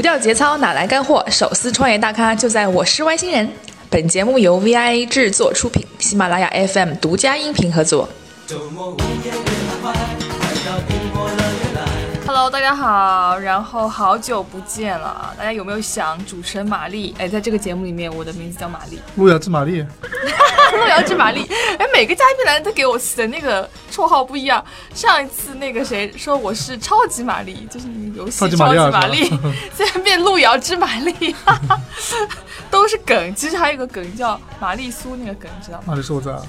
不掉节操哪来干货？手撕创业大咖就在我是外星人。本节目由 VIA 制作出品，喜马拉雅 FM 独家音频合作。周末 Hello，大家好，然后好久不见了，大家有没有想主持人玛丽？哎，在这个节目里面，我的名字叫玛丽，路遥知马力。路遥知马力。哎，每个嘉宾来都给我起的那个绰号不一样。上一次那个谁说我是超级玛丽，就是游戏超级玛丽，现在变路遥知马力，都是梗。其实还有个梗叫玛丽苏，那个梗知道吗？玛丽苏我知道。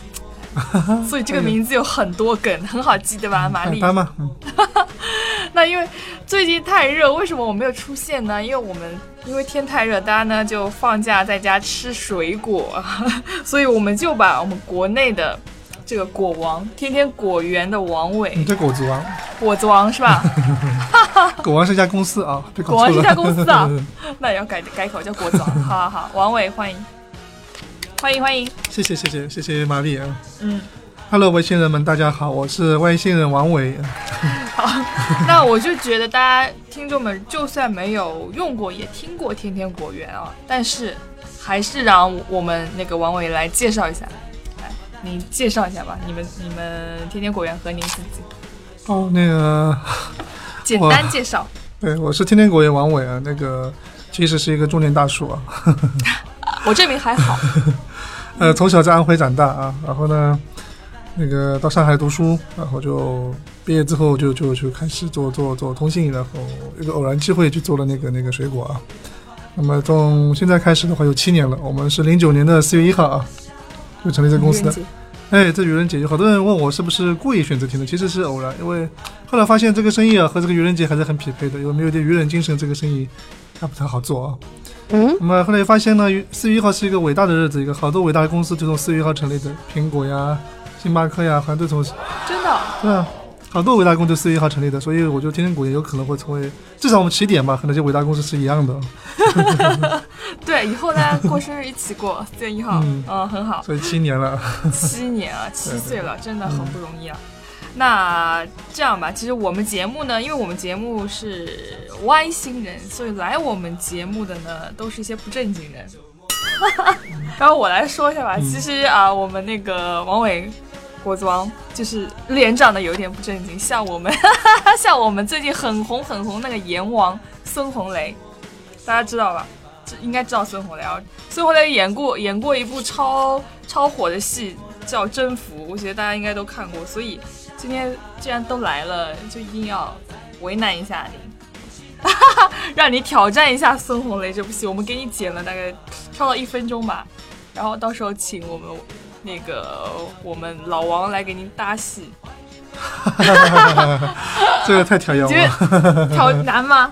所以这个名字有很多梗，很好记对吧？玛丽。单吗？那因为最近太热，为什么我没有出现呢？因为我们因为天太热，大家呢就放假在家吃水果，所以我们就把我们国内的这个果王，天天果园的王伟，你叫果子王，果子王是吧？果王是一家公司啊，果王是一家公司啊，那也要改改口叫果子王。好好好，王伟欢迎，欢迎欢迎，谢谢谢谢谢谢玛丽啊，嗯。Hello，外星人们，大家好，我是外星人王伟。好，那我就觉得大家听众们就算没有用过，也听过天天果园啊，但是还是让我们那个王伟来介绍一下。来，你介绍一下吧，你们你们天天果园和您自己。哦，那个简单介绍。对，我是天天果园王伟啊，那个其实是一个中年大叔啊。我这名还好。呃，从小在安徽长大啊，然后呢。那个到上海读书，然后就毕业之后就就就开始做做做通信，然后一个偶然机会去做了那个那个水果啊。那么从现在开始的话有七年了，我们是零九年的 四月一号啊就成立这个公司的。哎，这愚人节有好多人问我是不是故意选择听的，其实是偶然，因为后来发现这个生意啊和这个愚人节还是很匹配的，有没有点愚人精神，这个生意还不太好做啊。嗯。那么后来发现呢，四月一号是一个伟大的日子，一个好多伟大的公司就从四月一号成立的，苹果呀。星巴克呀，好像都从真的对啊，好多伟大公司四月一号成立的，所以我觉得天天谷也有可能会成为至少我们起点吧，和那些伟大公司是一样的。对，以后大家过生日一起过四月一号，嗯，很好。所以七年了，七年啊，七岁了，真的很不容易啊。那这样吧，其实我们节目呢，因为我们节目是外星人，所以来我们节目的呢，都是一些不正经人。然后我来说一下吧，其实啊，我们那个王伟果子王就是脸长得有点不正经，像我们，像我们最近很红很红那个阎王孙红雷，大家知道吧？这应该知道孙红雷啊。孙红雷演过演过一部超超火的戏叫《征服》，我觉得大家应该都看过。所以今天既然都来了，就一定要为难一下你。让你挑战一下孙红雷这部戏，我们给你剪了大概跳到一分钟吧，然后到时候请我们那个我们老王来给您搭戏。这个太挑妖了，挑难吗？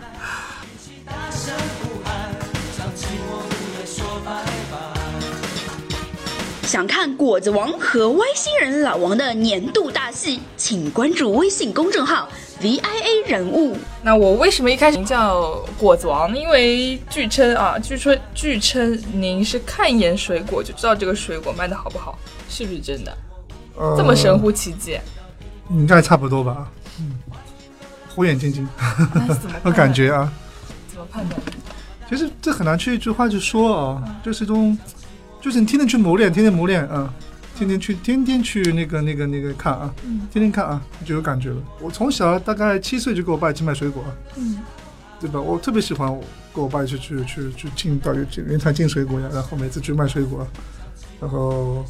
想看果子王和外星人老王的年度大戏，请关注微信公众号。V I A 人物，那我为什么一开始叫果子王呢？因为据称啊，据说据称您是看一眼水果就知道这个水果卖的好不好，是不是真的？这么神乎其技？应该差不多吧。嗯，火眼金睛。我 感觉啊。怎么判断？其实这很难去一句话去说啊，就是一种，就是你天天去磨练，天天磨练啊。天天去，天天去那个、那个、那个看啊，天天看啊，就有感觉了。我从小大概七岁就跟我爸一起买水果，嗯，对吧？我特别喜欢我跟我爸一起去去去进到原产进水果呀，然后每次去卖水果，然后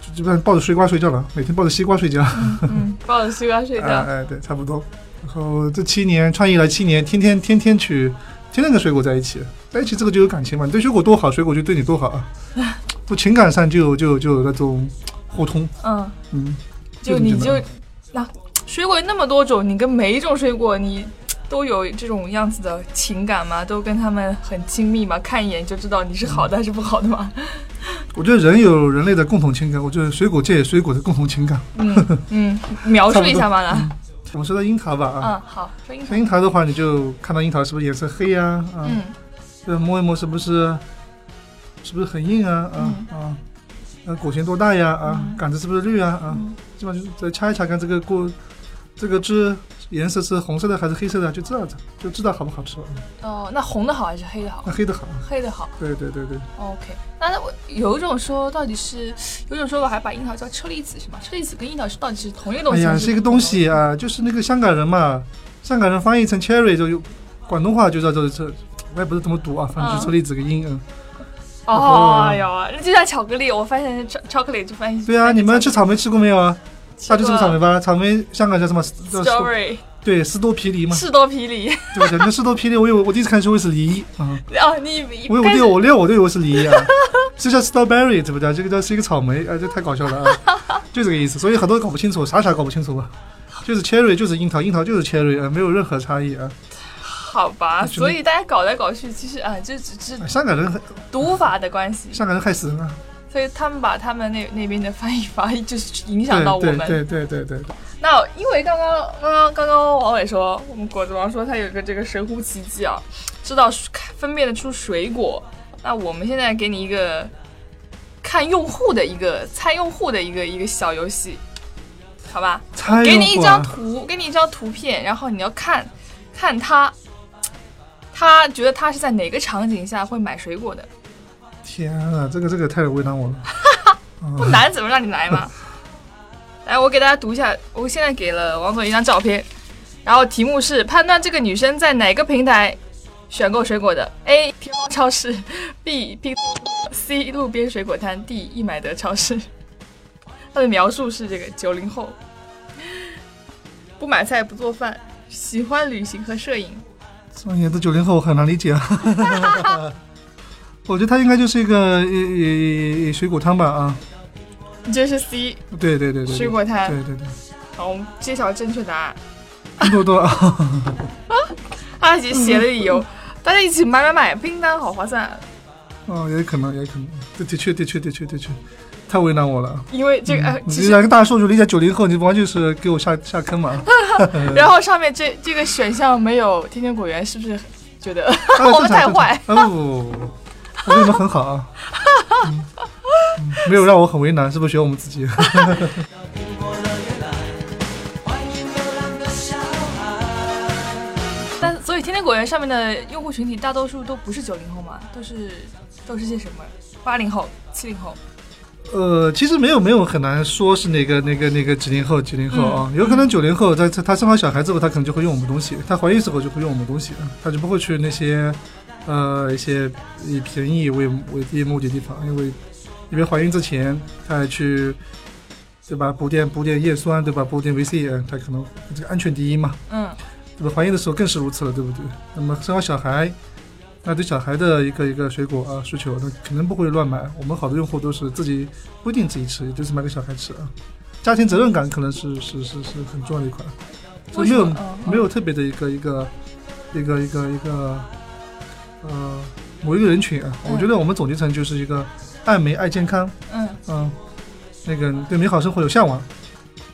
就基本上抱着西瓜睡觉了，每天抱着西瓜睡觉，嗯，抱着西瓜睡觉，哎，对，差不多。然后这七年创业了七年，天天天天去，天天跟水果在一起，在一起这个就有感情嘛。你对水果多好，水果就对你多好啊。不情感上就就就有那种互通，嗯嗯，就你就那水果那么多种，你跟每一种水果你都有这种样子的情感吗？都跟他们很亲密吗？看一眼就知道你是好的还是不好的吗？我觉得人有人类的共同情感，我觉得水果界水果的共同情感。嗯嗯，描述一下吧来。我们说到樱桃吧啊，嗯好，说樱桃。樱桃的话，你就看到樱桃是不是颜色黑呀？嗯，这摸一摸是不是？是不是很硬啊？啊啊，那果形多大呀？啊，杆子是不是绿啊？啊，基本上就再掐一掐，看这个果，这个汁颜色是红色的还是黑色的，就知道就知道好不好吃了。哦，那红的好还是黑的好那？黑的好，黑的好。对对对对，OK，那我有一种说到底是有一种说法还把樱桃叫车厘子是吗？车厘子跟樱桃是到底是同一个东西？哎呀，是是一个东西啊，就是那个香港人嘛，香港人翻译成 cherry 就有广东话就叫做这，我也不是怎么读啊，反正就是车厘子个音嗯。哦，哎呦，那就像巧克力，我发现巧巧克力就翻译。对啊，你们吃草莓吃过没有啊？大家吃过草莓吧吧？草莓香港叫什么？叫斯？Strawberry 对，士多啤梨嘛。士多啤梨。对对，那士多啤梨，我以为我第一次看的时候是梨啊，哦，你你我我对我连我都以为是梨啊，是叫 strawberry 对不对？这个叫是一个草莓，啊，这太搞笑了啊，就这个意思。所以很多人搞不清楚，傻傻搞不清楚吧？就是 cherry 就是樱桃，樱桃就是 cherry 啊，没有任何差异啊。好吧，所以大家搞来搞去，其实啊，这只是哎香港人很，读法的关系，香港人害死人啊！所以他们把他们那那边的翻译法就是影响到我们。对对对对那因为刚刚刚刚刚刚王伟说，我们果子王说他有一个这个神乎其技啊，知道分辨得出水果。那我们现在给你一个看用户的一个猜用户的一个一个小游戏，好吧？猜给你一张图，给你一张图片，然后你要看看他，他觉得他是在哪个场景下会买水果的？天啊，这个这个太为难我了。不难，怎么让你来嘛？来，我给大家读一下，我现在给了王总一张照片，然后题目是判断这个女生在哪个平台选购水果的：A. 天猫超市，B. 拼，C. 路边水果摊，D. 易买得超市。他的描述是这个九零后，不买菜不做饭，喜欢旅行和摄影。这也的九零后很难理解啊。我觉得他应该就是一个呃呃呃水果摊吧啊，这是 C 对对对对，水果摊。对对对，好，我们揭晓正确答案。拼多多啊，他写写了理由，大家一起买买买，拼单好划算。哦，也可能也可能，的的确的确的确的确，太为难我了。因为这个，呃你其实两个大数据理解九零后，你完全是给我下下坑嘛？然后上面这这个选项没有天天果园，是不是觉得 啊我们太坏？啊不不不不，我对你们很好啊，嗯嗯没有让我很为难，是不是学我们自己？但所以天天果园上面的用户群体大多数都不是九零后嘛，都是都是些什么八零后、七零后。呃，其实没有没有很难说是哪个那个那个几零后几零后啊，有可能九零后在他他生完小孩之后，他可能就会用我们东西，他怀孕时候就会用我们东西，他就不会去那些呃一些以便宜为为第一目的地方，因为因为怀孕之前他还去对吧补点补点叶酸对吧补点维 C，他可能这个安全第一嘛，嗯，对吧？怀孕的时候更是如此了，对不对？那么生完小孩，那对小孩的一个一个水果啊需求，那肯定不会乱买。我们好多用户都是自己不一定自己吃，也就是买给小孩吃啊。家庭责任感可能是是是是很重要的一块，所以没有没有特别的一个一个一个一个一个呃某一个人群啊。嗯我觉得我们总结成就是一个爱美爱健康，嗯嗯，那个对美好生活有向往。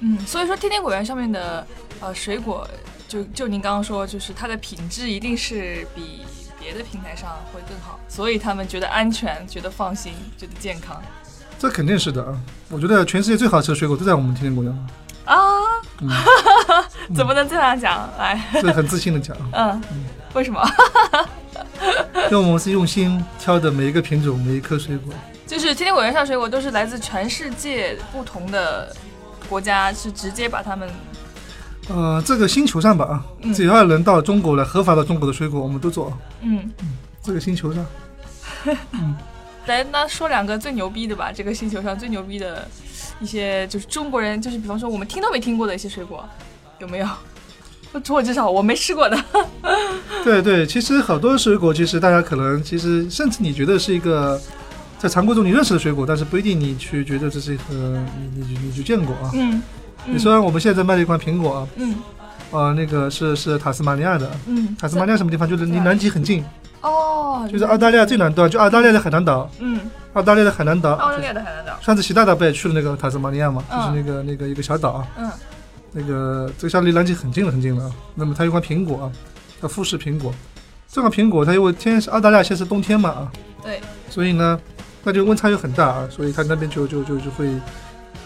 嗯，所以说天天果园上面的呃水果，就就您刚刚说，就是它的品质一定是比别的平台上会更好，所以他们觉得安全，觉得放心，觉得健康这肯定是的啊！我觉得全世界最好吃的水果都在我们天天果园。啊。嗯，怎么能这样讲？来，这很自信的讲，嗯，为什么？因为我们是用心挑的每一个品种，每一颗水果。就是天天果园上水果都是来自全世界不同的国家，是直接把它们呃，这个星球上吧啊，嗯只要能到中国来合法到中国的水果，我们都做。嗯，这个星球上，来那说两个最牛逼的吧，这个星球上最牛逼的一些就是中国人，就是比方说我们听都没听过的一些水果，有没有？除我至少我没吃过的。对对，其实好多水果，其实大家可能其实甚至你觉得是一个在常规中你认识的水果，但是不一定你去觉得这是一个你你你去见过啊。嗯，你说我们现在在卖的一款苹果啊，嗯。呃，那个是是塔斯马尼亚的，嗯，塔斯马尼亚什么地方？就是离南极很近，哦，就是澳大利亚最南端，就澳大利亚的海南岛，嗯，澳大利亚的海南岛。澳大利亚的海南岛，上次习大大不也去了那个塔斯马尼亚嘛，嗯。就是那个那个一个小岛，嗯。那个这个小离南极很近了很近了。那么它有款苹果啊，叫富士苹果。这款苹果它因为天是澳大利亚现在是冬天嘛啊，对，所以呢，那就温差又很大啊，所以它那边就就就就会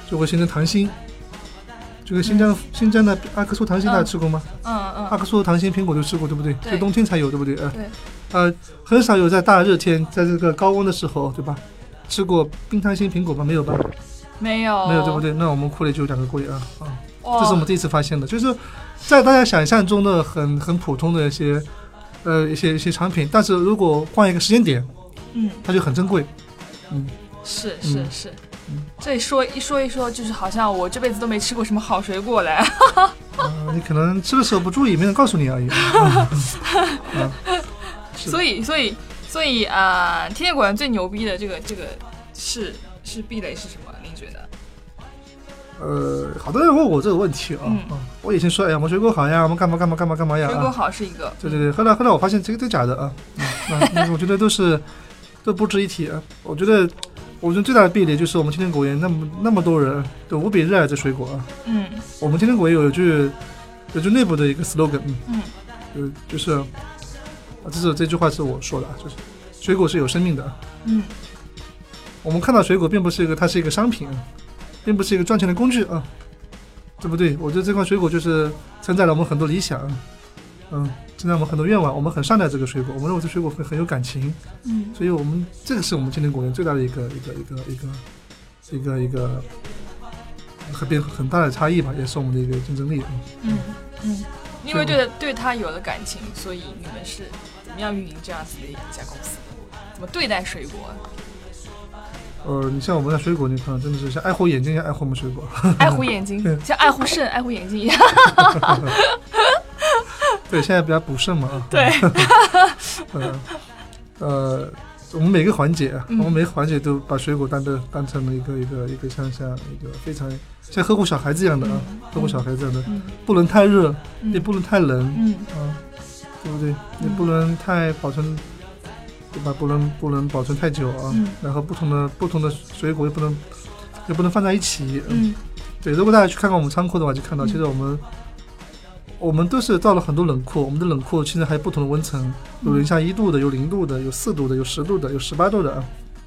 就会形成糖心。这个新疆新疆的阿克苏糖心大家嗯吃过吗？嗯嗯阿嗯，克苏糖心苹果就吃过，对不对？对就冬天才有，对不对？呃对，呃，很少有在大热天，在这个高温的时候，对吧？吃过冰糖心苹果吗？没有吧？没有没有，对不？对？那我们库里就有两个柜啊啊，哇这是我们第一次发现的，就是在大家想象中的很很普通的一些呃一些一些产品，但是如果换一个时间点，嗯，它就很珍贵。嗯，是是嗯是嗯。这说一说一说，就是好像我这辈子都没吃过什么好水果嘞。啊，你可能吃的时候不注意，没人告诉你而已。所以所以所以啊、呃天天果园最牛逼的这个这个是是壁垒是什么？您觉得？呃，好多人问我这个问题啊，嗯啊我以前说，哎呀，我们水果好呀，我们干嘛干嘛干嘛干嘛呀，水果啊，好是一个，对对对，后来后来我发现这个都假的啊，嗯 我觉得都是都不值一提啊。我觉得我觉得最大的壁垒就是我们天天果园那么那么多人都无比热爱这水果啊。嗯我们天天果园有一句有句内部的一个 slogan，嗯就就是啊，这是这句话是我说的，啊，就是水果是有生命的。嗯我们看到水果并不是一个，它是一个商品，并不是一个赚钱的工具啊，对不对？我觉得这款水果就是承载了我们很多理想，嗯，现在我们很多愿望，我们很善待这个水果，我们认为这水果会很有感情，嗯所以我们这个是我们今天果园最大的一个一个一个一个一个一个很变很大的差异吧，也是我们的一个竞争力。嗯嗯，因为对对它有了感情，所以你们是怎么样运营这样子的一家公司？怎么对待水果？呃，你像我们的水果，你看真的是像爱护眼睛一样爱护我们水果。爱护眼睛，像爱护肾、爱护眼睛一样。对，现在比较补肾嘛啊。对，呃，呃，我们每个环节，嗯我们每个环节都把水果当的当成了一个一个一个像像一个非常像呵护小孩子一样的啊，呵护小孩子一样的，嗯不能太热，嗯也不能太冷嗯啊，对不对？也不能太保存，对吧？不能不能保存太久啊。嗯然后不同的不同的水果也不能也不能放在一起。嗯对，如果大家去看看我们仓库的话，就看到嗯其实我们。我们都是到了很多冷库，我们的冷库其实还有不同的温层，有零下一度的，有零度的，有四度的，有十度的，有十八度的啊，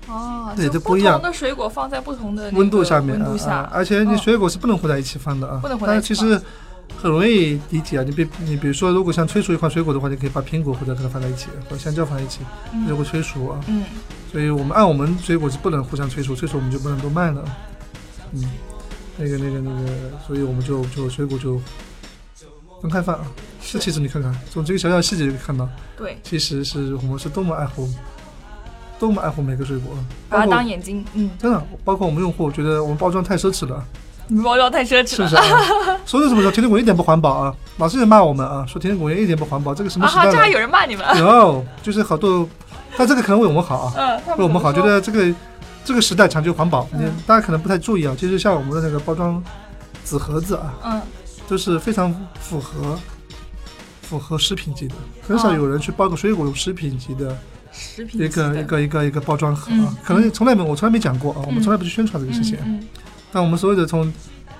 哦，对就不这不一样。不同的水果放在不同的温度下面啊啊温度下，而且你嗯水果是不能混在一起放的啊，不能混在一起放但是其实很容易理解啊。你比你比如说，如果像催熟一款水果的话，你可以把苹果或者和它放在一起，或者香蕉放在一起，嗯。如果催熟啊，嗯。所以我们按我们水果是不能互相催熟，催熟我们就不能都卖了。嗯，那个那个那个，所以我们就就水果就分开放啊。这其实你看看，从这个小小细节就可以看到，对，其实是我们是多么爱护，多么爱护每个水果啊。把它当眼睛，嗯，真的，包括我们用户觉得我们包装太奢侈了，你包装太奢侈了是不是啊？说的什么说甜甜果一点不环保啊？老是人骂我们啊，说甜甜果园一点不环保，这个什么时代了？这还有人骂你们？有，就是好多，但这个可能为我们好啊。为我们好，觉得这个这个时代讲究环保，大家可能不太注意啊。其实像我们的那个包装纸盒子啊，嗯都是非常符合符合食品级的，很少哦。有人去包个水果用食品级的食品一个一个一个一个包装盒嗯啊，可能从来没我从来没讲过啊，我们嗯从来不去宣传这个事情。嗯但我们所有的从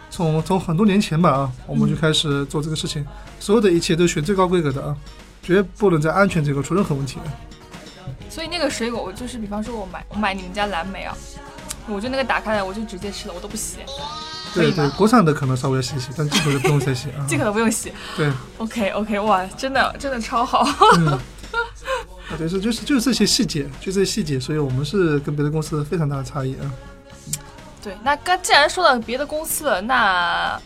从从很多年前吧啊，我们嗯就开始做这个事情，所有的一切都选最高规格的啊，绝不能在安全这个出任何问题。嗯所以那个水果，我就是比方说我买我买你们家蓝莓啊，我就那个打开来我就直接吃了，我都不洗，对对，国产的可能稍微要洗洗，但进口的不用再洗啊。进口的不用洗。对，OK OK，哇，真的真的超好。嗯，啊对，是就是就是这些细节，就这些细节，所以我们是跟别的公司非常大的差异啊。对，那刚既然说到别的公司了，那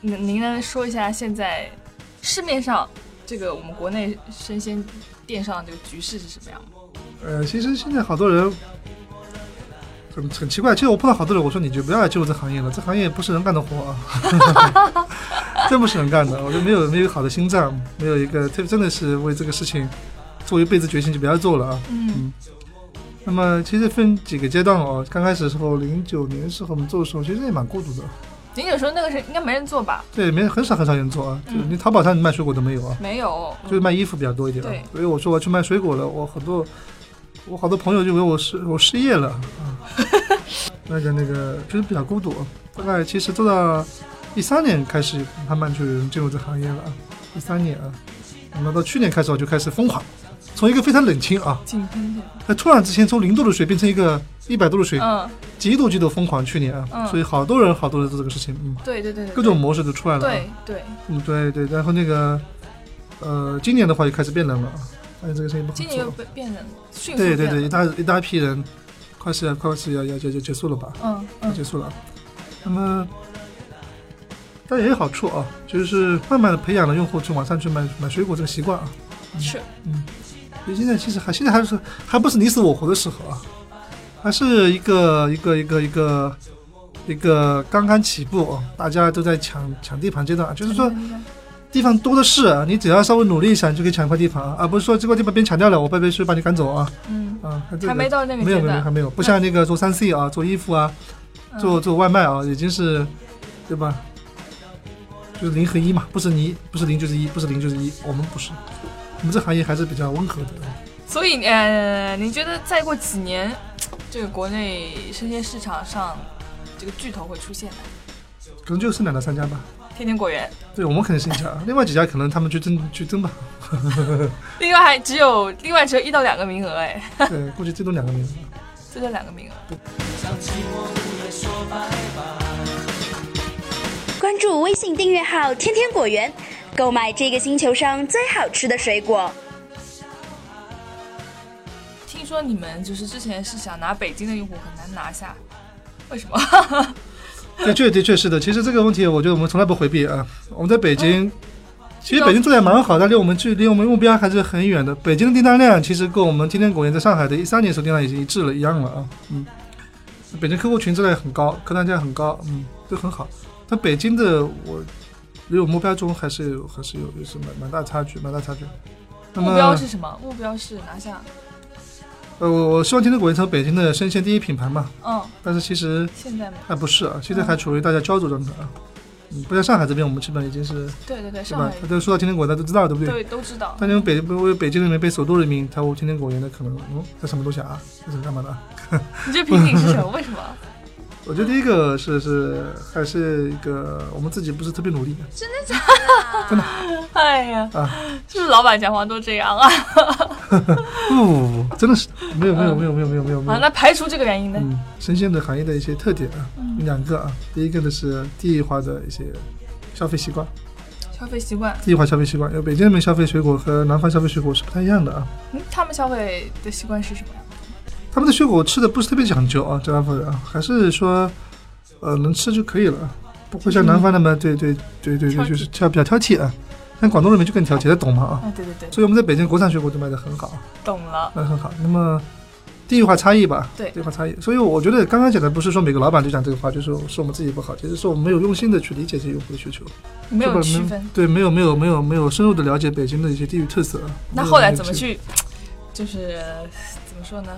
您您能说一下现在市面上这个我们国内生鲜电商这个局势是什么样吗？呃，其实现在好多人很很奇怪，其实我碰到好多人，我说你就不要来进入这行业了，这行业不是人干的活啊，真不是人干的。我就没有没有好的心脏，没有一个特真的是为这个事情做一辈子决心，就不要做了啊。嗯那么其实分几个阶段哦，刚开始的时候，零九年的时候我们做的时候，其实也蛮孤独的，零九时候那个是应该没人做吧？对，没很少很少人做啊，就嗯你淘宝上你卖水果都没有啊。没有，就是卖衣服比较多一点、啊对，所以我说我去卖水果了，我很多我好多朋友就以为我失我失业了啊，那个那个就是比较孤独，大概其实做到一三年开始慢慢就有人进入这行业了。啊，一三年啊，那么到去年开始我就开始疯狂从一个非常冷清啊，井喷的，它突然之间从零度的水变成一个一百度的水，嗯，极度极度疯狂。去年啊，嗯。所以好多人好多人做这个事情，嗯，对对对对，各种模式都出来了、啊。对对，嗯，对对，然后那个，呃，今年的话就开始变冷了，发现这个事情不好今年又做。变变冷，迅速对对对，一大一大批人，快是要快是要要要就结束了吧？嗯结束了。那么，但也有好处啊，就是慢慢的培养了用户去网上去买买水果这个习惯啊。是，所以现在其实还现在还是还不是你死我活的时候啊，还是一个一个一个一个一个刚刚起步，啊大家都在抢抢地盘阶段啊，就是说地方多的是啊，你只要稍微努力一下，你就可以抢一块地盘啊，而不是说这块地盘别人抢掉了，我被别人把你赶走啊嗯，啊，这个还没到那个没有阶段，没有还没有，不像那个做三 C 啊，做衣服啊，嗯做做外卖啊，已经是对吧？就是零和一嘛，不是你不是零就是一，不是零就是一，我们不是，我们这行业还是比较温和的。所以呃，你觉得再过几年，这个国内生鲜市场上这个巨头会出现吗？可能就剩两到三家吧。天天果园，对我们肯定是一家，另外几家可能他们去争去争吧。另外还只有另外只有一到两个名额，哎，对，估计最多两个名额。最多两个名额。关注微信订阅号“天天果园”，购买这个星球上最好吃的水果。听说你们就是之前是想拿北京的用户很难拿下，为什么？的确，的确是的。其实这个问题，我觉得我们从来不回避啊。我们在北京，其实北京做的也蛮好的，离我们距离我们目标还是很远的。北京的订单量其实跟我们天天果园在上海的一三年时候订单已经一致了，一样了啊。嗯，北京客户群质量也很高，客单价很高，嗯，都很好。但北京的我离我目标中还是有还是有有是蛮蛮大差距，蛮大差距。那目标是什么？目标是拿下，呃，我我希望天天果园成为北京的生鲜第一品牌嘛。嗯，但是其实现在没有。还不是啊，现在还处于大家焦灼状态啊。嗯，不像上海这边，我们基本已经是对对对，是吧上海？大家说到天天果园，大家都知道，对不对？对都知道。但因为北为北京人民被首都人民贪污天天果园的可能，嗯，这什么东西啊？这是干嘛的啊？你这瓶颈是什么？为什么？我觉得第一个是是还是一个我们自己不是特别努力真的假的？真的哎呀，啊，是不是老板讲话都这样啊？不 不不，真的是没有没有没有没有没有没有没啊，那排除这个原因呢？嗯，生鲜的行业的一些特点啊，两个啊，第一个呢是地域化的一些消费习惯，消费习惯，地域化消费习惯，因为北京人民消费水果和南方消费水果是不太一样的啊。嗯，他们消费的习惯是什么呀？他们的水果吃的不是特别讲究啊，这南方人啊，还是说，呃，能吃就可以了，不会像南方那么对对对对对，就是挑比较挑剔啊。像广东人民就更挑剔，他懂嘛啊。啊，对对对，所以我们在北京国产水果就卖的很好，懂了。卖很好。那么地域化差异吧，对地域化差异。所以我觉得刚刚讲的不是说每个老板就讲这个话，就是说是我们自己不好，其实是我们没有用心的去理解这些用户的需求，没有区分。对，没有没有没有没有深入的了解北京的一些地域特色。那后来怎么？去，就是怎么说呢？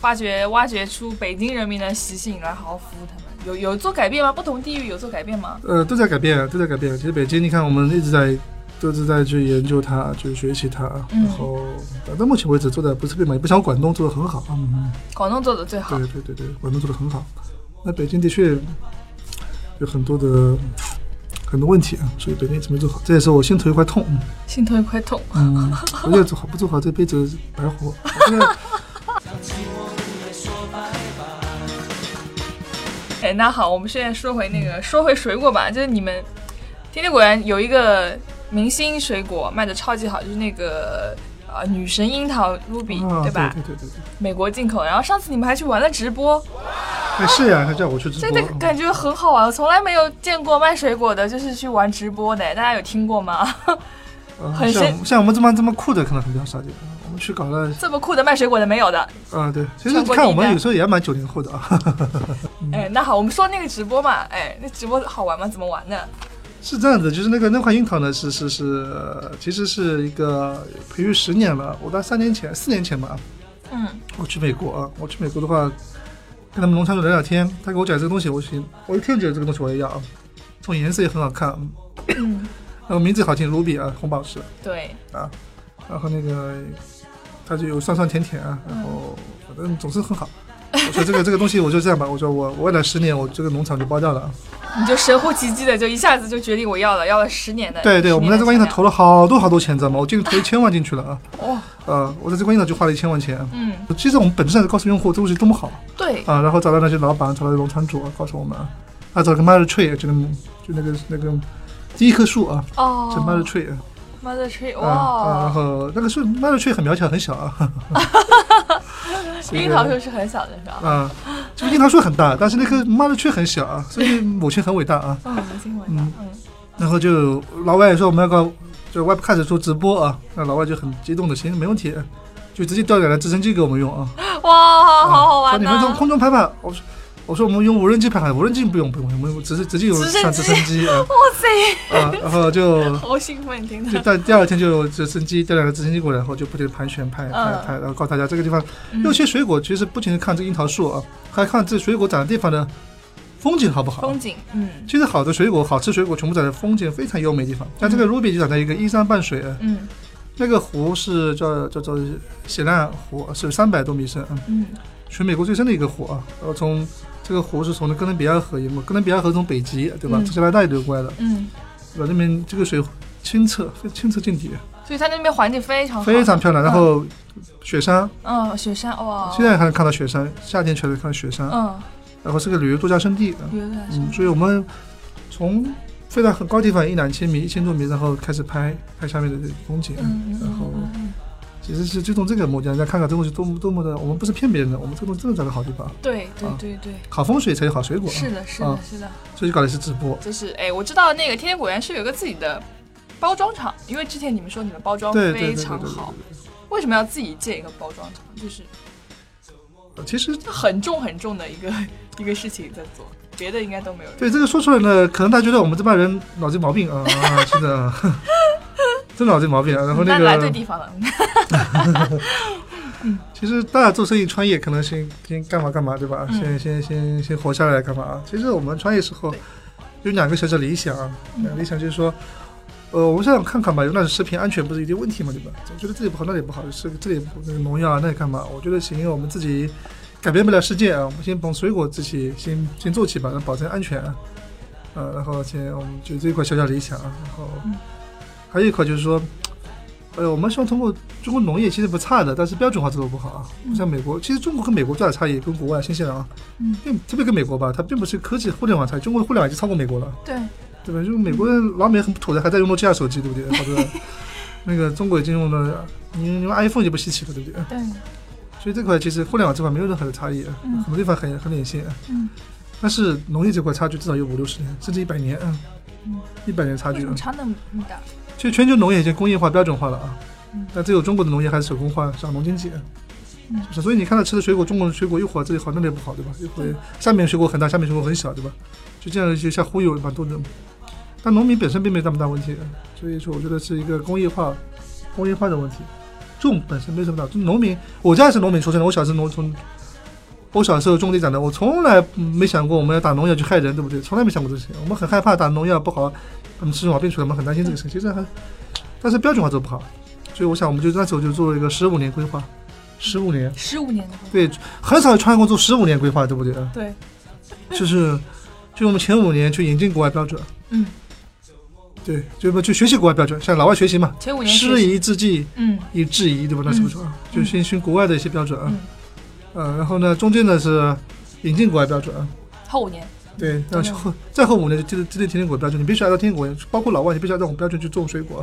发掘挖掘出北京人民的习性，来好好服务他们。有有做改变吗？不同地域有做改变吗？呃，都在改变，都在改变。其实北京，你看我们一直在，都是在去研究它，去学习它，嗯然后到目前为止做的不是特别满意，不像广东做的很好。嗯，广东做的最好对。对对对，广东做的很好。那北京的确有很多的很多问题啊，所以北京一直没做好，这也是我心头一块痛。嗯心头一块痛。嗯，我觉得做好不做好这辈子白活。那好，我们现在说回那个，说回水果吧，就是你们天天果园有一个明星水果卖的超级好，就是那个呃女神樱桃 Ruby，、啊，对吧？对对对对美国进口。然后上次你们还去玩了直播，哎是呀，他叫我去直真播。的感觉很好玩，我从来没有见过卖水果的，就是去玩直播的，大家有听过吗？很像像我们这么这么酷的，可能很比较少见。我们去搞了这么酷的卖水果的没有的。嗯，对，其实看我们有时候也蛮九零后的啊。哎，那好，我们说那个直播嘛，哎，那直播好玩吗？怎么玩呢？是这样子，就是那个那款樱桃呢，是是是，呃其实是一个培育十年了。我到三年前、四年前吧，嗯，我去美国啊，我去美国的话，跟他们农场主聊聊天，他给我讲这个东西，我行，我一听觉得这个东西我也要，从颜色也很好看，嗯然后名字好听，Ruby 啊，红宝石对，啊，然后那个它就有酸酸甜甜啊，然后反正总是很好。我说这个这个东西我就这样吧，我说我我未来十年我这个农场就包掉了啊。你就神乎其技的就一下子就决定我要了，要了十年的。对对，我们在这个樱桃投了好多好多钱，知道吗？我进去投一千万进去了啊。哇，呃，我在这个樱桃就花了一千万钱。嗯，其实我们本质上是告诉用户这东西多么好对，啊，然后找到那些老板，找到农场主，告诉我们啊，啊，找个 Mother Tree，就那么就那个那个第一棵树啊，哦叫 Mother Tree 啊。Mother Tree，啊啊，然，后那个树 Mother Tree 很苗条，很小啊。樱桃树是很小的，是吧？啊，这个樱桃树很大，但是那棵 Mother Tree 很小啊，所以母亲很伟大啊。嗯，母亲伟大，嗯，然后就老外也说我们要搞就 Web 开始做直播啊，那老外就很激动的，行，没问题，就直接调两台直升机给我们用啊。哇，好好说玩啊！你们从空中拍拍，我说我说我们用无人机拍拍，无人机不用不用，我们直接直接有直升上直升机啊。哇塞，啊，然后就 好兴奋，听就着。到第二天就有直升机调两个直升机过来，然后就不停地盘旋拍拍嗯。拍，然后告诉大家这个地方。有些水果其实不仅是看这个樱桃树啊，还看这水果长的地方的风景好不好。风景，嗯。其实好的水果、好吃水果全部长在风景非常优美的地方。像这个 Ruby 就长在一个依山傍水，嗯。那个湖是叫叫做喜兰湖，是三百多米深，嗯，嗯。全美国最深的一个湖啊。然后从这个湖是从那哥伦比亚河淹没，哥伦比亚河从北极对吧，嗯。从加拿大流过来的，嗯，对吧？那边这个水清澈，非清澈见底，所以它那边环境非常好，非常漂亮。然后雪山，嗯，雪山哇，现在还能看到雪山，夏天去了看到雪山，嗯，然后是个旅游度假胜地，嗯，所以我们从飞到很高地方一两千米、一千多米，然后开始拍拍下面的风景，嗯嗯然后其实是就从这个目的，大家看看这东西多么多么的，我们不是骗别人的，我们这个东西真的找个好地方，对对啊。对对，好风水才有好水果，是的，是啊。的，是的，所以搞的是直播，就是哎，我知道那个天天果园是有一个自己的包装厂，因为之前你们说你们包装非常好，为什么要自己建一个包装厂？就是，其实很重很重的一个一个事情在做，别的应该都没有。对这个说出来呢，可能大家觉得我们这帮人脑子有毛病啊，啊 是的，啊 真脑子有毛病啊，然后那个来对个地方了，其实大家做生意创业可能先先干嘛干嘛对吧？嗯先先先先活下来干嘛？其实我们创业时候有两个小小理想啊，嗯理想就是说，呃，我们想想看看吧，有那食品安全不是一定问题嘛，对吧？总觉得这里不好那里不好，是这里那个农药啊那里干嘛？我觉得行，我们自己改变不了世界啊，我们先从水果自己先先做起吧，能保证安全啊。呃，然后先我们就这一块小小理想啊，然后嗯还有一块就是说，呃，我们希望通过中国农业其实不差的，但是标准化做的不好啊。嗯像美国，其实中国跟美国最大的差异跟国外、新西兰啊，嗯并特别跟美国吧，它并不是科技互联网差异，中国的互联网已经超过美国了，对，对吧？就是美国人老美很不妥的，还在用诺基亚手机，对不对？好多那个中国已经用了，你用 iPhone 就不稀奇了，对不对？对，所以这块其实互联网这块没有任何的差异，嗯很多地方很很领先。嗯，但是农业这块差距至少有五六十年，甚至一百年，嗯嗯，一百年差距。差那么大？其实全球农业已经工业化标准化了啊嗯，但只有中国的农业还是手工化，小农经济。嗯就是所以你看到吃的水果，中国的水果一会儿这里好，那里不好，对吧？一会儿上面水果很大，下面水果很小，对吧？就这样一些像忽悠蛮多人。但农民本身并没有那么大问题，所以说我觉得是一个工业化、工业化的问题。种本身没什么大，就农民，我家也是农民出身的，我小时候农从，我小时候种地长的，我从来没想过我们要打农药去害人，对不对？从来没想过这些，我们很害怕打农药不好，我们吃出毛病出来，我们很担心这个事情。其实还，但是标准化做不好，所以我想我们就那时候就做了一个十五年规划，十五年，十五年的话，对，很少有创业公司做十五年规划，对不对？对，就是，就我们前五年去引进国外标准，嗯，对，就不去学习国外标准，向老外学习嘛，前五年师，夷之技嗯。以制夷，对吧？那是不是？就先学国外的一些标准啊，嗯，呃，然后呢，中间呢是引进国外标准啊。后五年，对，然后后再后五年就记得记得天天果标准，你必须按照天天果，包括老外，你必须按照我们标准去种水果，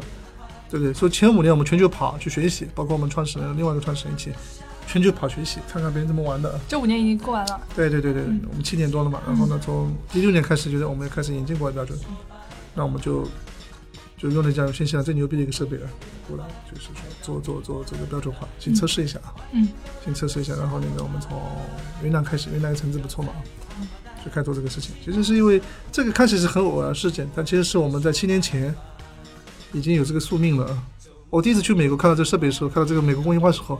对不对？所以前五年我们全球跑去学习，包括我们创始人另外一个创始人一起全球跑学习，看看别人怎么玩的。这五年已经过完了，对对对对，嗯。我们七年多了嘛，然后呢，从一六年开始，就是我们开始引进国外标准，那我们就就用了这样新西兰最牛逼的一个设备啊，过来就是说做做做这个标准化，先测试一下啊，嗯先测试一下，然后那个我们从云南开始，云南的成绩不错嘛，就开始做这个事情。其实是因为这个开始是很偶然事件，但其实是我们在七年前已经有这个宿命了。我第一次去美国看到这设备的时候，看到这个美国工业化的时候，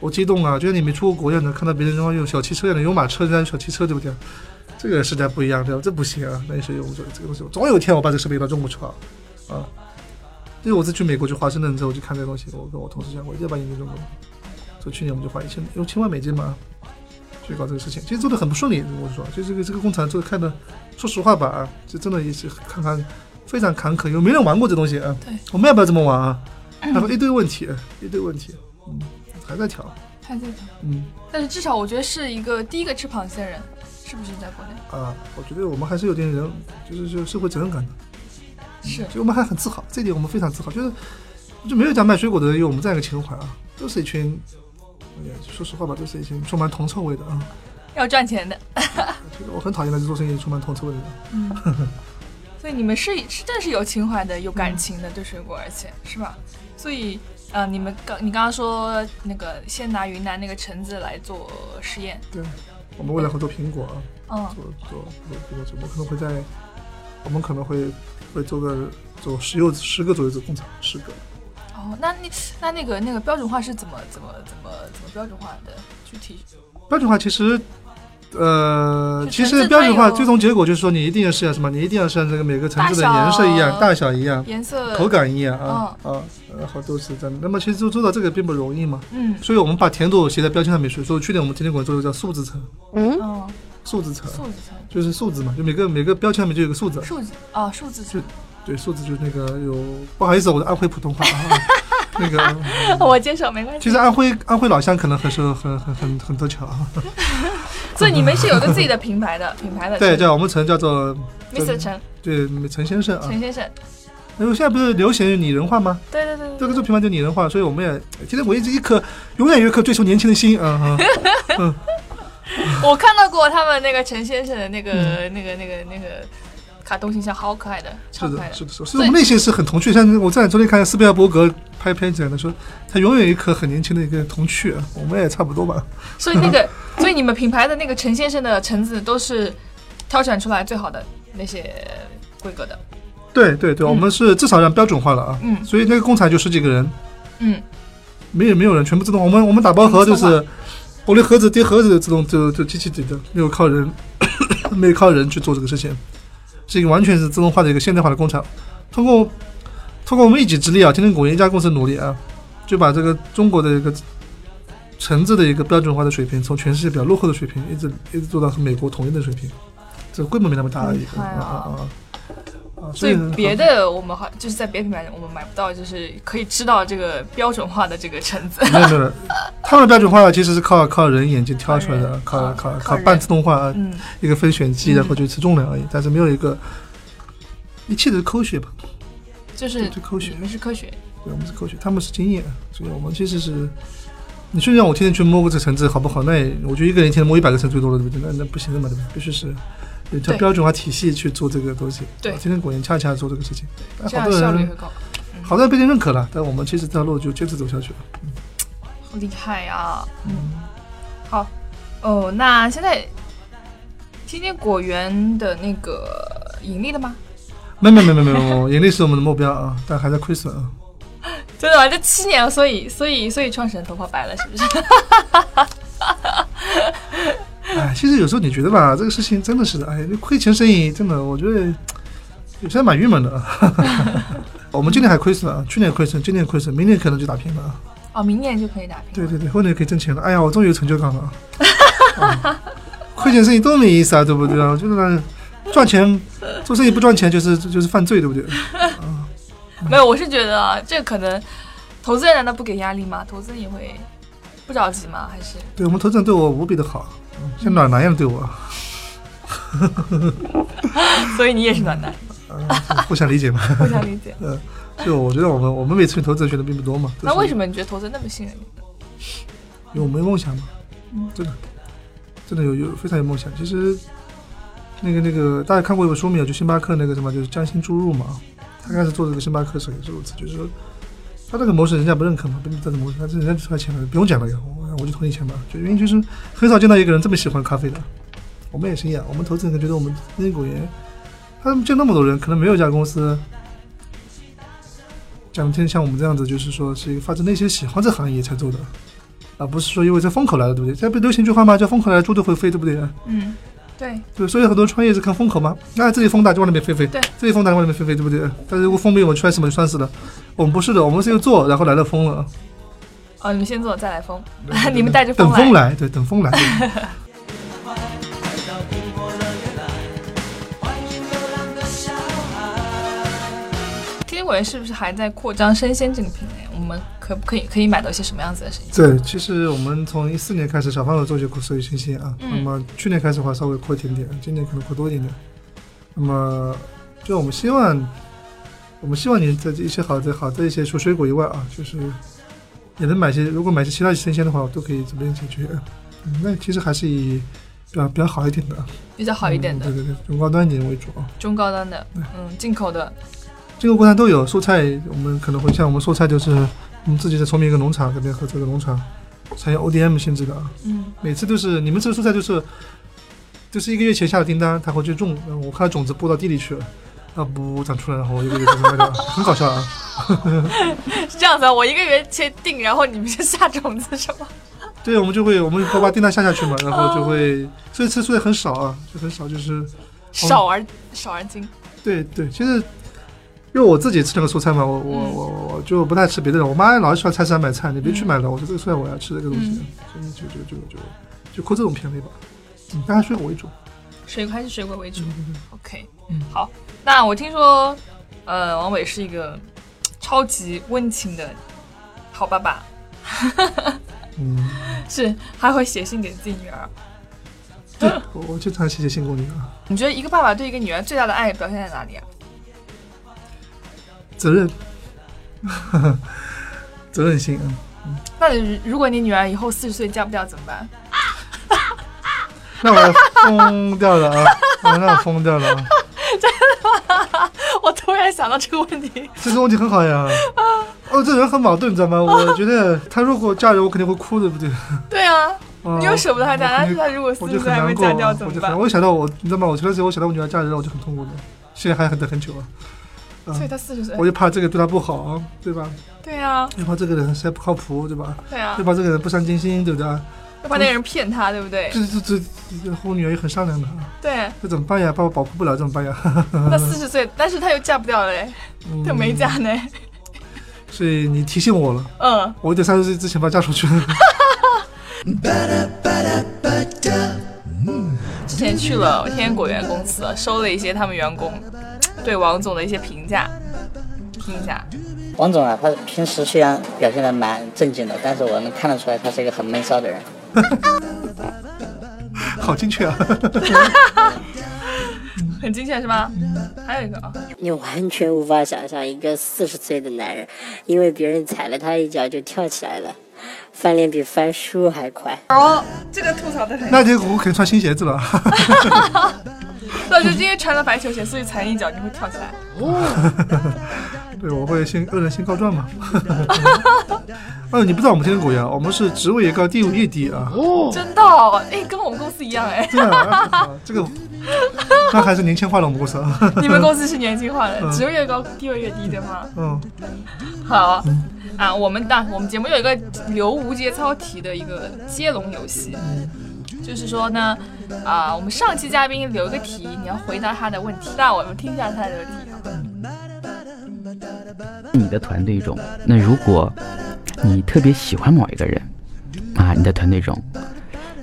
我激动啊，就像你没出过国一样的，看到别人用小汽车一样的，有马车人家有小汽车，对不对？这个时代不一样，对吧？这不行啊，那也是有这个这个东西，总有一天我把这个设备运到中国去啊啊！因为我是去美国去华盛顿之后，我就看这个东西，我跟我同事讲，我一定要把它引进中国。所以去年我们就花一千有千万美金嘛，去搞这个事情，其实做的很不顺利。我说，就这个这个工厂做的看的，说实话吧啊，就真的也是看看非常坎坷，因为没人玩过这东西啊。对，我们要不要这么玩啊？然后一堆问题，一堆问题，嗯，还在调，还在调。嗯但是至少我觉得是一个第一个吃螃蟹的人，是不是在国内？啊，我觉得我们还是有点人，就是就社会责任感的。是所以我们还很自豪，这点我们非常自豪，就是就没有一家卖水果的人有我们这样一个情怀啊，都是一群，说实话吧，都是一群充满铜臭味的啊。要赚钱的。我很讨厌那些做生意充满铜臭味的人。嗯，所以你们是是真是有情怀的、有感情的对水果，而且是吧？所以呃，你们刚你刚刚说那个先拿云南那个橙子来做实验，对，我们未来会做苹果啊，嗯，做做做苹果，我们可能会在，我们可能会会做个做十有十个左右的工厂，十个。哦，那那那那个那个标准化是怎么怎么怎么怎么标准化的？具体标准化其实，呃，其实标准化最终结果就是说你一定要是要什么？你一定要是按这个每个层次的颜色一样，大小一样，颜色口感一样啊嗯啊，然后都是这样。那么其实做做到这个并不容易嘛，嗯所以我们把甜度写在标签上面去。所以去年我们甜点馆做的叫数字层，嗯数字层数字层就是数字嘛，就每个每个标签上面就有个数字。数字哦数字层，对，数字就是那个有，不好意思，我的安徽普通话啊，那个我接受没关系。其实安徽安徽老乡可能很是很很很很多巧啊。所以你们是有个自己的品牌的 品牌的对，陈叫我们城叫做 Mr. 陈对陈先生啊。陈先生，因为现在不是流行拟人化吗？对对对对这个做品牌就拟人化，所以我们也其实我一直一颗永远有一颗追求年轻的心啊啊！我看到过他们那个陈先生的那个、嗯那个、那个、那个卡通形象，好可爱的，超可爱是的，是的，是的，所以我们内心是很童趣。像我在昨天看斯皮尔伯格拍片子，他说他永远有一颗很年轻的一个童趣，啊我们也差不多吧。所以那个，所以你们品牌的那个陈先生的橙子都是挑选出来最好的那些规格的。对对对，嗯我们是至少让标准化了啊。嗯所以那个工厂就十几个人，嗯，没有没有人，全部自动。我们我们打包盒就是玻璃盒子叠盒子自动就就机器叠的，没有靠人，没有靠人去做这个事情，是一个完全是自动化的一个现代化的工厂。通过通过我们一己之力啊，天天果园一家公司努力啊，就把这个中国的一个橙子的一个标准化的水平，从全世界比较落后的水平，一直一直做到和美国统一的水平。这个规模没那么大而已啊啊！啊，所以别的我们好就是在别的品牌我们买不到，就是可以知道这个标准化的这个橙子。没有没有，他们 的标准化其实是靠靠人眼睛挑出来的，靠靠靠半自动化一个分选机，嗯然后就测重量而已，但是没有一个一切都是科学吧？就是这科学你们是科学，对，我们是科学，他们是经验，所以我们其实是。你说让我天天去摸个这橙子好不好？那也我觉得一个人一天摸一百个橙最多了，对不对？那那不行的嘛，对吧？必须是有叫标准化体系去做这个东西。对今天天果园恰恰做这个事情，好多人效率会高。好多人被人认可了，但我们其实这条路就坚持走下去了。好厉害呀！嗯，好哦，那现在今天果园的那个盈利了吗？没没没没没没，盈利是我们的目标啊，但还在亏损啊。真的吗？这七年了，所以所以所以创始人头发白了，是不是？哎，其实有时候你觉得吧，这个事情真的是的，哎，亏钱生意真的，我觉得有些人蛮郁闷的。我们今年还亏损啊，去年亏损，今年亏损，明年可能就打平了啊。哦，明年就可以打平。对对对，后年可以挣钱了。哎呀，我终于有成就感了。啊亏钱生意多没意思啊，对不对啊？我觉得赚钱做生意不赚钱就是就是犯罪，对不对？没有，我是觉得啊，这可能投资人难道不给压力吗？投资人也会不着急吗？还是对我们投资人对我无比的好，嗯像暖男一样对我，所以你也是暖男，呃 互相理解嘛。互相理解。嗯，就我觉得我们我们每次投资人学的并不多嘛。那为什么？你觉得投资人那么信任你？因为我们有梦想嘛。嗯真的，真的有有非常有梦想。其实，那个那个大家看过一本书没有？就星巴克那个什么，就是匠心注入嘛。他开始做这个星巴克时候也是如此，就是说他这个模式人家不认可嘛，不是这种模式，他这人家就出来钱了，不用讲了呀，我我就投你钱吧。就因为就是很少见到一个人这么喜欢咖啡的。我们也是一样，我们投资人觉得我们那果园，他们就那么多人，可能没有一家公司。讲天像我们这样子，就是说是一个发自内心喜欢这行业才做的，而不是说因为这风口来了，对不对？现在不流行一句话吗？叫风口来了，猪都会飞，对不对？嗯，对，对，所以很多创业是看风口嘛。啊，这里风大就往那边飞飞，对，这里风大就往那边飞飞，对不对？但是如果风没有，我们摔死嘛就算死了。我们不是的，我们是又做，然后来了风了，哦，你们先坐，再来风。你们带着。等风来，对，等风来。天天果园是不是还在扩张生鲜这个品类？我们可不可以可以买到一些什么样子的生鲜？对，其实我们从一四年开始小范围做就扩收益生鲜啊、嗯，那么去年开始的话稍微扩一点点，今年可能扩多一点点。那么，就我们希望，我们希望你的一些好的好的一些除水果以外啊，就是。也能买些，如果买些其他生鲜的话，我都可以这边解决。嗯，那其实还是以比较比较好一点的，比较好一点的、嗯对对对，中高端一点为主啊。中高端的，嗯，进口的，进口国产都有，蔬菜我们可能会像我们蔬菜就是我们自己在崇明一个农场这边合作的农场，采用 ODM 性质的啊，嗯每次都是你们这个蔬菜就是就是一个月前下的订单，他会去种，然后我看到种子播到地里去了，啊不长出来，然后我一个月就卖掉了，很搞笑啊。是 这样子啊。我一个月先定，然后你们先下种子是吗？对，我们就会我们会把订单下下去嘛，然后就会所以吃素菜很少啊，就很少，就是少而少而精，对对，其实。因为我自己吃那个蔬菜嘛，我我嗯我我就不太吃别的。我妈老是喜欢菜市场买菜，你别去买了。我说这个蔬菜我要吃这个东西，所以就就就就就扣这种便宜吧。嗯，当然水果为主。水果还是水果为主。OK，嗯好。那我听说，呃，王伟是一个超级温情的好爸爸，嗯，是还会写信给自己女儿。对，我我经常写写信给我女儿。你觉得一个爸爸对一个女儿最大的爱表现在哪里啊？责任，责任心啊。那你如果你女儿以后四十岁嫁不掉怎么办？那我要疯掉了啊！啊 那我疯掉了啊！我突然想到这个问题。这个问题很好呀。哦，这人很矛盾，你知道吗？我觉得他如果嫁人，我肯定会哭，对不对？对啊，啊你又舍不得她嫁，但是她如果四我十岁还没嫁掉怎么办我就很，？我想到我，你知道吗？我前段时间我想到我女儿嫁人了，我就很痛苦的，现在还很等很久啊。啊所以她四十岁我。就怕这个对她不好，对吧？对啊，又怕这个人实在不靠谱，对吧？对啊又，怕这个人不上进心，对不对？又怕那个人骗她，对不对？这这这这，我女儿也很善良的，对，这怎么办呀？把我保护不了，怎么办呀？那四十岁，但是她又嫁不掉了嘞，嗯她没嫁呢。所以你提醒我了，嗯，我得三十岁之前把她嫁出去。之前去了天天果园公司，收了一些他们员工对王总的一些评价，听一下。王总啊，他平时虽然表现的蛮正经的，但是我能看得出来他是一个很闷骚的人。好精确啊！很精确是吧？还有一个啊，你完全无法想象一个四十岁的男人，因为别人踩了他一脚就跳起来了，翻脸比翻书还快。哦，这个吐槽的很。那天我肯定穿新鞋子了。对，就今天穿了白球鞋，所以踩一脚你会跳起来。哦 对，我会先恶人先告状嘛。哦，你不知道我们天天果园，我们是职位也高，地位也低啊。哦真的哦，哎，跟我们公司一样哎。真的啊，这个 那还是年轻化了我们公司啊。你们公司是年轻化的，嗯职位越高，地位越低，对吗？嗯，好啊，我们的我们节目有一个留无节操题的一个接龙游戏，就是说呢，啊，我们上期嘉宾留一个题，你要回答他的问题。那我们听一下他的题啊。你的团队中，那如果你特别喜欢某一个人啊，你的团队中，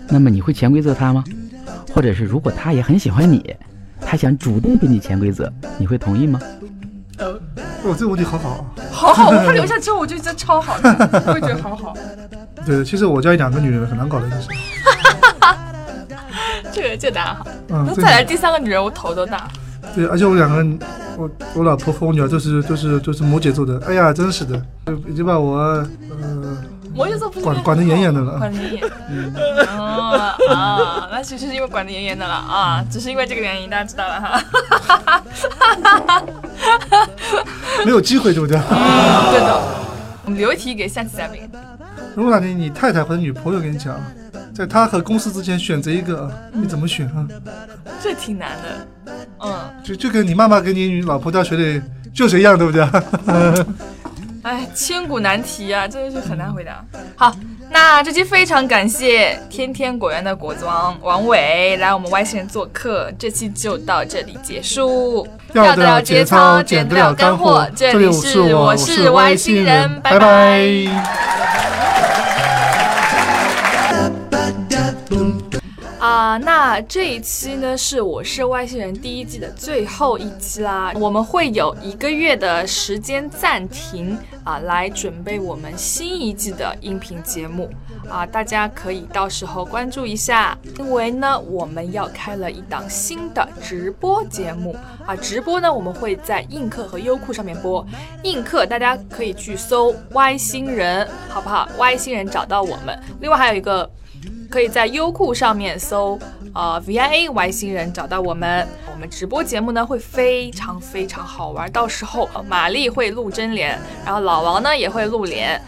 那么你会潜规则他吗？或者是如果他也很喜欢你，他想主动给你潜规则，你会同意吗？呃，哦，这个问题好好啊。好好，他留下之后我就觉得超好的，我也觉得好好。对，其实我家有两个女人很难搞的，就是。这个这个答案好，嗯，那再来第三个女人，我头都大。对，而且我两个人，我我老婆和我女儿都是都是都是摩羯座的。哎呀，真是的，就已经把我呃摩羯座不是管管得严严的了管得严严。哦啊，那其实是因为管得严严的了啊，只是因为这个原因，大家知道了哈。没有机会，对不对？对的，我们留一题给下期嘉宾。如果哪天你太太或者女朋友跟你讲，在她和公司之间选择一个，你怎么选啊？这挺难的，嗯，就就跟你妈妈跟你女老婆掉水里救谁一样，对不对？哎，千古难题啊，真的是很难回答。好，那这期非常感谢天天果园的果子王王伟来我们外星人做客，这期就到这里结束。要得了节操，减得了干货。这里是我，是外星星人，拜拜。啊、那这一期呢是我是外星人第一季的最后一期啦，我们会有一个月的时间暂停啊，来准备我们新一季的音频节目。啊，大家可以到时候关注一下，因为呢我们要开了一档新的直播节目。啊，直播呢我们会在映客和优酷上面播，映客大家可以去搜外星人，好不好？外星人找到我们，另外还有一个。可以在优酷上面搜呃 via 外星人找到我们，我们直播节目呢会非常非常好玩，到时候玛丽会露真脸，然后老王呢也会露脸。